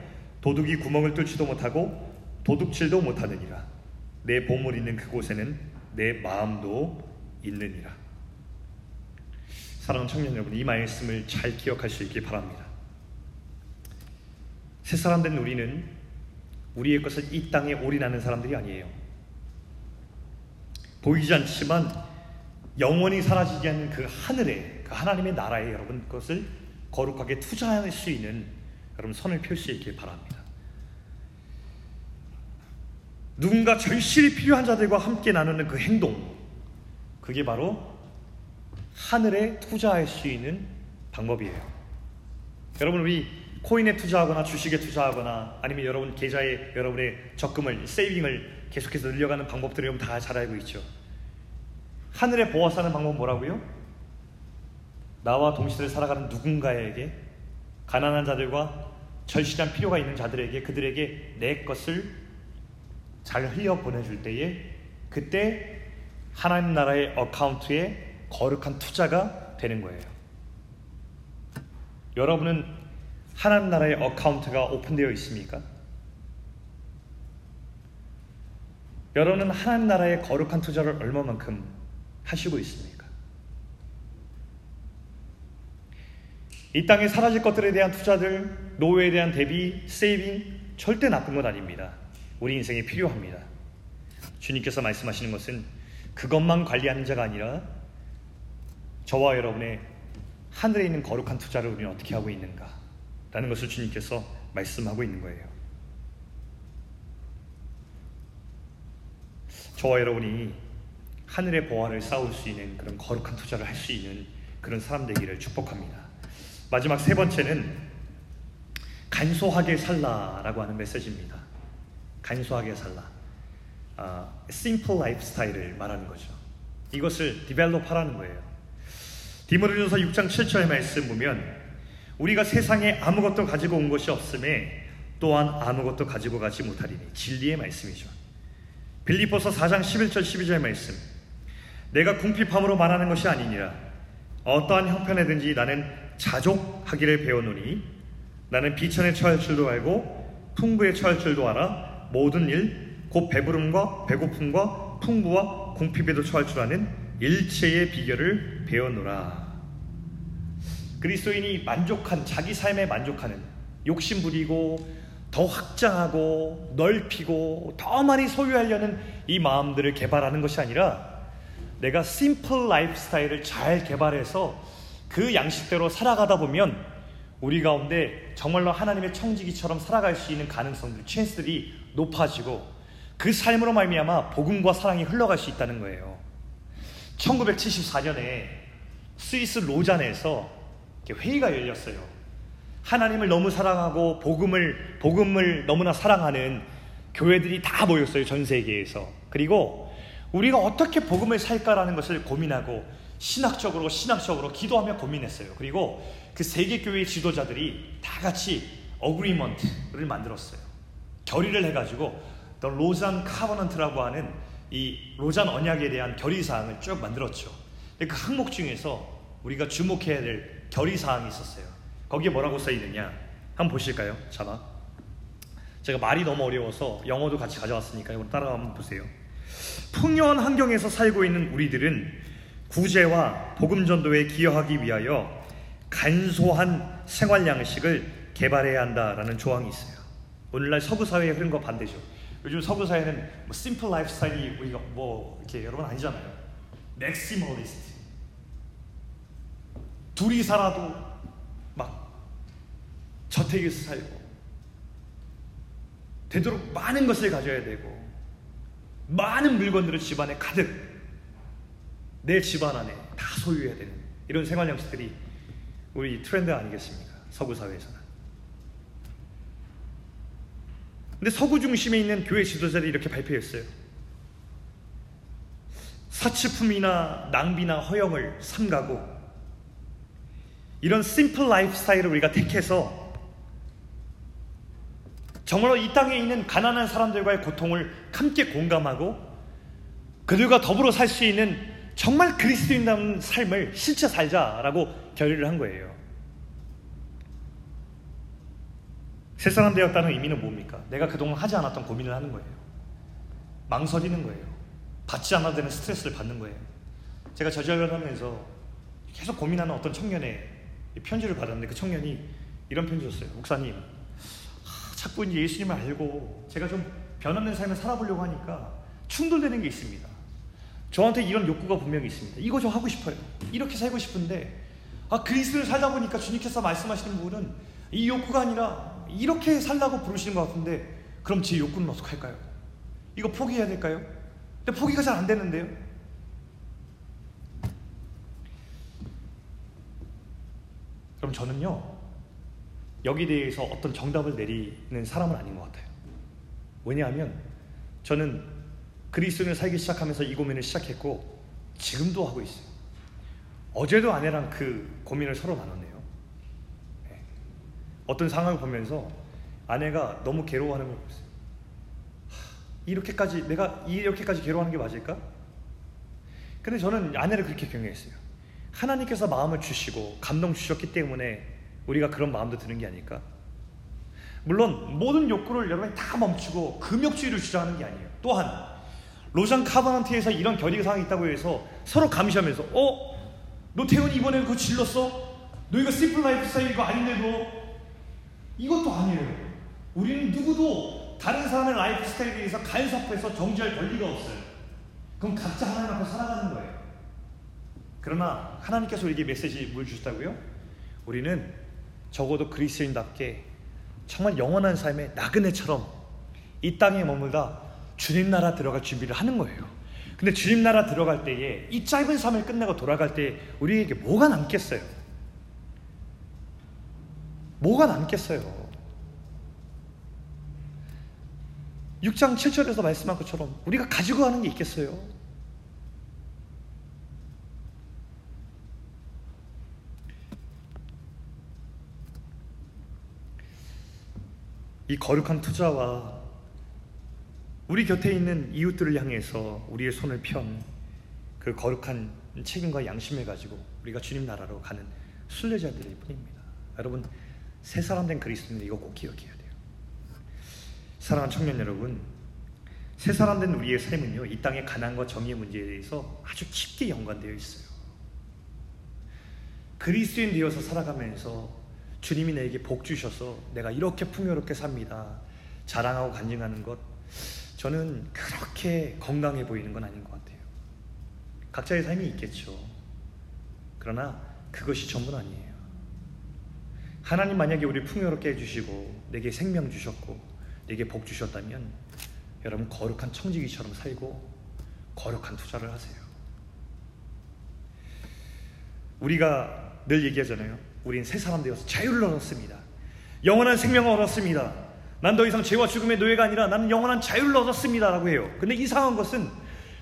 Speaker 1: 도둑이 구멍을 뚫지도 못하고 도둑질도 못하느니라. 내 보물 있는 그곳에는 내 마음도 있느니라. 사랑하는 청년 여러분, 이 말씀을 잘 기억할 수 있길 바랍니다. 새 사람 된 우리는 우리의 것을 이 땅에 올인하는 사람들이 아니에요. 보이지 않지만 영원히 사라지지 않는 그 하늘에, 그 하나님의 나라에 여러분 것을 거룩하게 투자할 수 있는 여러분 선을 있길 바랍니다. 누군가 절실히 필요한 자들과 함께 나누는 그 행동, 그게 바로 하늘에 투자할 수 있는 방법이에요. 여러분 우리 코인에 투자하거나 주식에 투자하거나 아니면 여러분 계좌에 여러분의 적금을 세이빙을 계속해서 늘려가는 방법들을 여러분 다 잘 알고 있죠. 하늘에 보화 쌓는 방법은 뭐라고요? 나와 동시대를 살아가는 누군가에게 가난한 자들과 절실한 필요가 있는 자들에게 그들에게 내 것을 잘 흘려 보내줄 때에 그때 하나님 나라의 account에 거룩한 투자가 되는 거예요. 여러분은 하나님 나라의 account가 오픈되어 있습니까? 여러분은 하나님 나라의 거룩한 투자를 얼마만큼 하시고 있습니까? 이 땅에 사라질 것들에 대한 투자들, 노후에 대한 대비, 세이빙 절대 나쁜 건 아닙니다. 우리 인생에 필요합니다. 주님께서 말씀하시는 것은 그것만 관리하는 자가 아니라 저와 여러분의 하늘에 있는 거룩한 투자를 우리는 어떻게 하고 있는가? 라는 것을 주님께서 말씀하고 있는 거예요. 저와 여러분이 하늘의 보화를 쌓을 수 있는 그런 거룩한 투자를 할 수 있는 그런 사람 되기를 축복합니다. 마지막 세 번째는 간소하게 살라라고 하는 메시지입니다. 간소하게 살라. 아, simple lifestyle을 말하는 거죠. 이것을 디벨롭 하라는 거예요. 디모데전서 6장 7절 말씀 보면 우리가 세상에 아무것도 가지고 온 것이 없음에 또한 아무것도 가지고 가지 못하리니 진리의 말씀이죠. 빌리포서 4장 11절 12절 말씀 내가 궁핍함으로 말하는 것이 아니니라 어떠한 형편에든지 나는 자족하기를 배워노니 나는 비천에 처할 줄도 알고 풍부에 처할 줄도 알아 모든 일 곧 배부름과 배고픔과 풍부와 궁핍에도 처할 줄 아는 일체의 비결을 배워노라. 그리스도인이 만족한 자기 삶에 만족하는 욕심 부리고 더 확장하고 넓히고 더 많이 소유하려는 이 마음들을 개발하는 것이 아니라 내가 심플 라이프 스타일을 잘 개발해서 그 양식대로 살아가다 보면 우리 가운데 정말로 하나님의 청지기처럼 살아갈 수 있는 가능성들, 찬스들이 높아지고 그 삶으로 말미암아 복음과 사랑이 흘러갈 수 있다는 거예요. 1974년에 스위스 로잔에서 회의가 열렸어요. 하나님을 너무 사랑하고 복음을 복음을 너무나 사랑하는 교회들이 다 모였어요. 전 세계에서. 그리고 우리가 어떻게 복음을 살까라는 것을 고민하고 신학적으로 신학적으로 기도하며 고민했어요. 그리고 그 세계 교회 지도자들이 다 같이 agreement를 만들었어요. 결의를 해가지고 The Lausanne Covenant라고 하는 이 로잔 언약에 대한 결의 사항을 쭉 만들었죠. 그 항목 중에서 우리가 주목해야 될 결의 사항이 있었어요. 거기에 뭐라고 써 있느냐? 한번 보실까요? 자막. 제가 말이 너무 어려워서 영어도 같이 가져왔으니까 이거 따라가 한번 보세요. 풍요한 환경에서 살고 있는 우리들은 구제와 복음 전도에 기여하기 위하여 간소한 생활 양식을 개발해야 한다라는 조항이 있어요. 오늘날 서구 사회에 흐른 거 반대죠. 요즘 서구 사회는 뭐 simple lifestyle이 우리가 뭐 이렇게 여러분 아니잖아요. maximalist. 둘이 살아도 막 저택에서 살고 되도록 많은 것을 가져야 되고 많은 물건들을 집안에 가득 내 집안 안에 다 소유해야 되는 이런 생활 양식들이 우리 트렌드 아니겠습니까? 서구 사회에서는. 근데 서구 중심에 있는 교회 지도자들이 이렇게 발표했어요. 사치품이나 낭비나 허영을 삼가고 이런 simple lifestyle을 우리가 택해서 정말로 이 땅에 있는 가난한 사람들과의 고통을 함께 공감하고 그들과 더불어 살 수 있는 정말 그리스도인다운 삶을 실제 살자라고 결의를 한 거예요. 새 사람 되었다는 의미는 뭡니까? 내가 그동안 하지 않았던 고민을 하는 거예요. 망설이는 거예요. 받지 않아도 되는 스트레스를 받는 거예요. 제가 저절을 하면서 계속 고민하는 어떤 청년의 편지를 받았는데 그 청년이 이런 편지였어요. 목사님, 자꾸 이제 예수님을 알고 제가 좀 변화된 삶을 살아보려고 하니까 충돌되는 게 있습니다. 저한테 이런 욕구가 분명히 있습니다. 이거 좀 하고 싶어요. 이렇게 살고 싶은데 아 그리스도를 살다 보니까 주님께서 말씀하시는 부분은 이 욕구가 아니라 이렇게 살라고 부르시는 것 같은데 그럼 제 욕구는 어떡할까요? 이거 포기해야 될까요? 근데 포기가 잘 안 되는데요. 그럼 저는요 여기 대해서 어떤 정답을 내리는 사람은 아닌 것 같아요. 왜냐하면 저는 그리스도인을 살기 시작하면서 이 고민을 시작했고 지금도 하고 있어요. 어제도 아내랑 그 고민을 서로 나눴네요. 네. 어떤 상황을 보면서 아내가 너무 괴로워하는 걸 봤어요. 이렇게까지 내가 이렇게까지 괴로워하는 게 맞을까? 근데 저는 아내를 그렇게 경외했어요. 하나님께서 마음을 주시고 감동 주셨기 때문에 우리가 그런 마음도 드는 게 아닐까? 물론 모든 욕구를 여러분이 다 멈추고 금욕주의를 주장하는 게 아니에요. 또한 Lausanne Covenant에서 이런 결의 사항이 있다고 해서 서로 감시하면서 어? 너 태훈이 이번에 그거 질렀어? 너 이거 simple lifestyle 이거 아닌데도 이것도 아니에요. 우리는 누구도 다른 사람의 lifestyle에 대해서 간섭해서 정죄할 권리가 없어요. 그럼 각자 하나님 앞에 살아가는 거예요. 그러나 하나님께서 우리에게 메시지 뭘 주셨다고요? 우리는 적어도 그리스인답게 정말 영원한 삶의 나그네처럼 이 땅에 머물다 주님 나라 들어갈 준비를 하는 거예요. 근데 주님 나라 들어갈 때에 이 짧은 삶을 끝내고 돌아갈 때 우리에게 뭐가 남겠어요? 뭐가 남겠어요? 6장 7절에서 말씀한 것처럼 우리가 가지고 가는 게 있겠어요? 이 거룩한 투자와 우리 곁에 있는 이웃들을 향해서 우리의 손을 편 그 거룩한 책임과 양심을 가지고 우리가 주님 나라로 가는 순례자들일 뿐입니다. 여러분 새 사람 된 그리스도인들 이거 꼭 기억해야 돼요. 사랑하는 청년 여러분, 새 사람 된 우리의 삶은요 이 땅의 가난과 정의의 문제에 대해서 아주 깊게 연관되어 있어요. 그리스도인 되어서 살아가면서 주님이 내게 복 주셔서 내가 이렇게 풍요롭게 삽니다. 자랑하고 간증하는 것 저는 그렇게 건강해 보이는 건 아닌 것 같아요. 각자의 삶이 있겠죠. 그러나 그것이 전부는 아니에요. 하나님 만약에 우리 풍요롭게 해주시고 내게 생명 주셨고 내게 복 주셨다면 여러분 거룩한 청지기처럼 살고 거룩한 투자를 하세요. 우리가 늘 얘기하잖아요. 우린 새 사람 되어서 자유를 얻었습니다. 영원한 생명을 얻었습니다. 난 더 이상 죄와 죽음의 노예가 아니라 나는 영원한 자유를 얻었습니다. 라고 해요. 근데 이상한 것은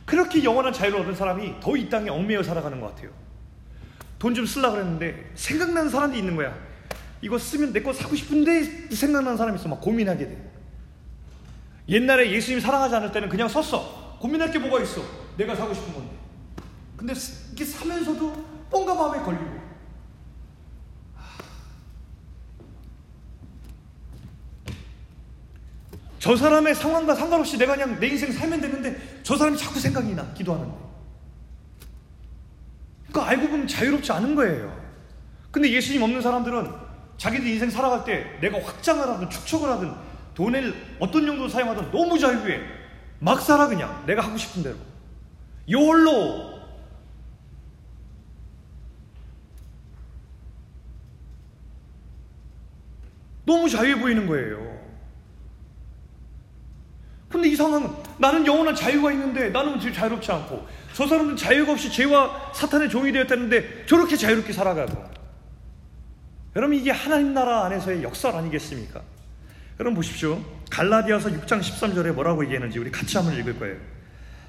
Speaker 1: 그렇게 영원한 자유를 얻은 사람이 더 이 땅에 얽매여 살아가는 것 같아요. 돈 좀 쓰려고 그랬는데 생각나는 사람이 있는 거야. 이거 쓰면 내 거 사고 싶은데 생각나는 사람이 있어. 막 고민하게 돼. 옛날에 예수님 사랑하지 않을 때는 그냥 섰어. 고민할 게 뭐가 있어. 내가 사고 싶은 건데. 근데 이게 사면서도 뭔가 마음에 걸리고. 저 사람의 상황과 상관없이 내가 그냥 내 인생 살면 되는데 저 사람이 자꾸 생각이 나 기도하는데 그거 알고 보면 자유롭지 않은 거예요. 근데 예수님 없는 사람들은 자기들 인생 살아갈 때 내가 확장을 하든 축적을 하든 돈을 어떤 용도로 사용하든 너무 자유해. 막 살아 그냥 내가 하고 싶은 대로. 요홀로 너무 자유해 보이는 거예요. 근데 이 상황은 나는 영원한 자유가 있는데 나는 지금 자유롭지 않고 저 사람은 자유가 없이 죄와 사탄의 종이 되었다는데 저렇게 자유롭게 살아가고 여러분 이게 하나님 나라 안에서의 역설 아니겠습니까? 여러분 보십시오. 갈라디아서 6장 13절에 뭐라고 얘기했는지 우리 같이 한번 읽을 거예요.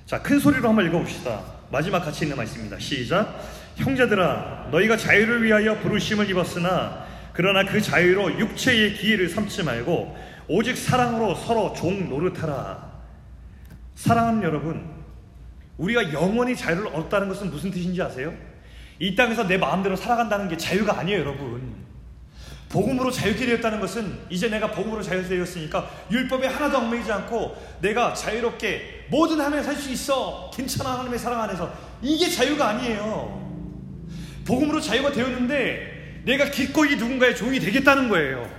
Speaker 1: 자, 큰 소리로 한번 읽어봅시다. 마지막 같이 있는 말씀입니다. 시작. 형제들아, 너희가 자유를 위하여 부르심을 입었으나 그러나 그 자유로 육체의 기회를 삼지 말고 오직 사랑으로 서로 종 노릇하라. 사랑하는 여러분, 우리가 영원히 자유를 얻었다는 것은 무슨 뜻인지 아세요? 이 땅에서 내 마음대로 살아간다는 게 자유가 아니에요, 여러분. 복음으로 자유케 되었다는 것은 이제 내가 복음으로 자유되었으니까 율법에 하나도 얽매이지 않고 내가 자유롭게 모든 하나님에 살수 있어. 괜찮아, 하나님의 사랑 안에서. 이게 자유가 아니에요. 복음으로 자유가 되었는데 내가 기꺼이 누군가의 종이 되겠다는 거예요.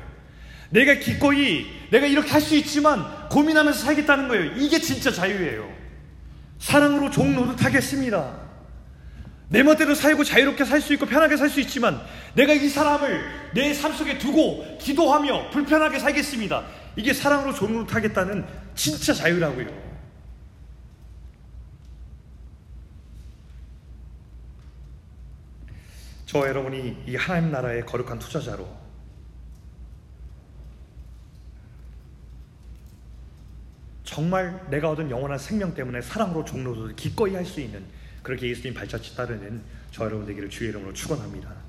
Speaker 1: 내가 기꺼이 내가 이렇게 할 수 있지만 고민하면서 살겠다는 거예요. 이게 진짜 자유예요. 사랑으로 종 노릇하겠습니다. 내 멋대로 살고 자유롭게 살 수 있고 편하게 살 수 있지만 내가 이 사람을 내 삶 속에 두고 기도하며 불편하게 살겠습니다. 이게 사랑으로 종 노릇하겠다는 진짜 자유라고요. 저 여러분이 이 하나님 나라의 거룩한 투자자로 정말 내가 얻은 영원한 생명 때문에 사랑으로 종로도 기꺼이 할 수 있는 그렇게 예수님 발자취 따르는 저 여러분 되기를 주의 이름으로 축원합니다.